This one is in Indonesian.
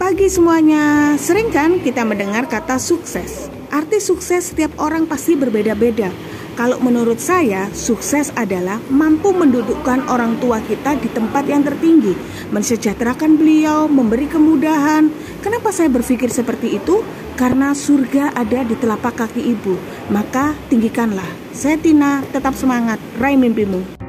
pagi semuanya. Sering kan kita mendengar kata sukses? Arti sukses setiap orang pasti berbeda-beda. Kalau menurut saya, sukses adalah mampu mendudukkan orang tua kita di tempat yang tertinggi, mensejahterakan beliau, memberi kemudahan. Kenapa saya berpikir seperti itu? Karena surga ada di telapak kaki ibu. Maka tinggikanlah. Saya Tina, tetap semangat, raih mimpimu.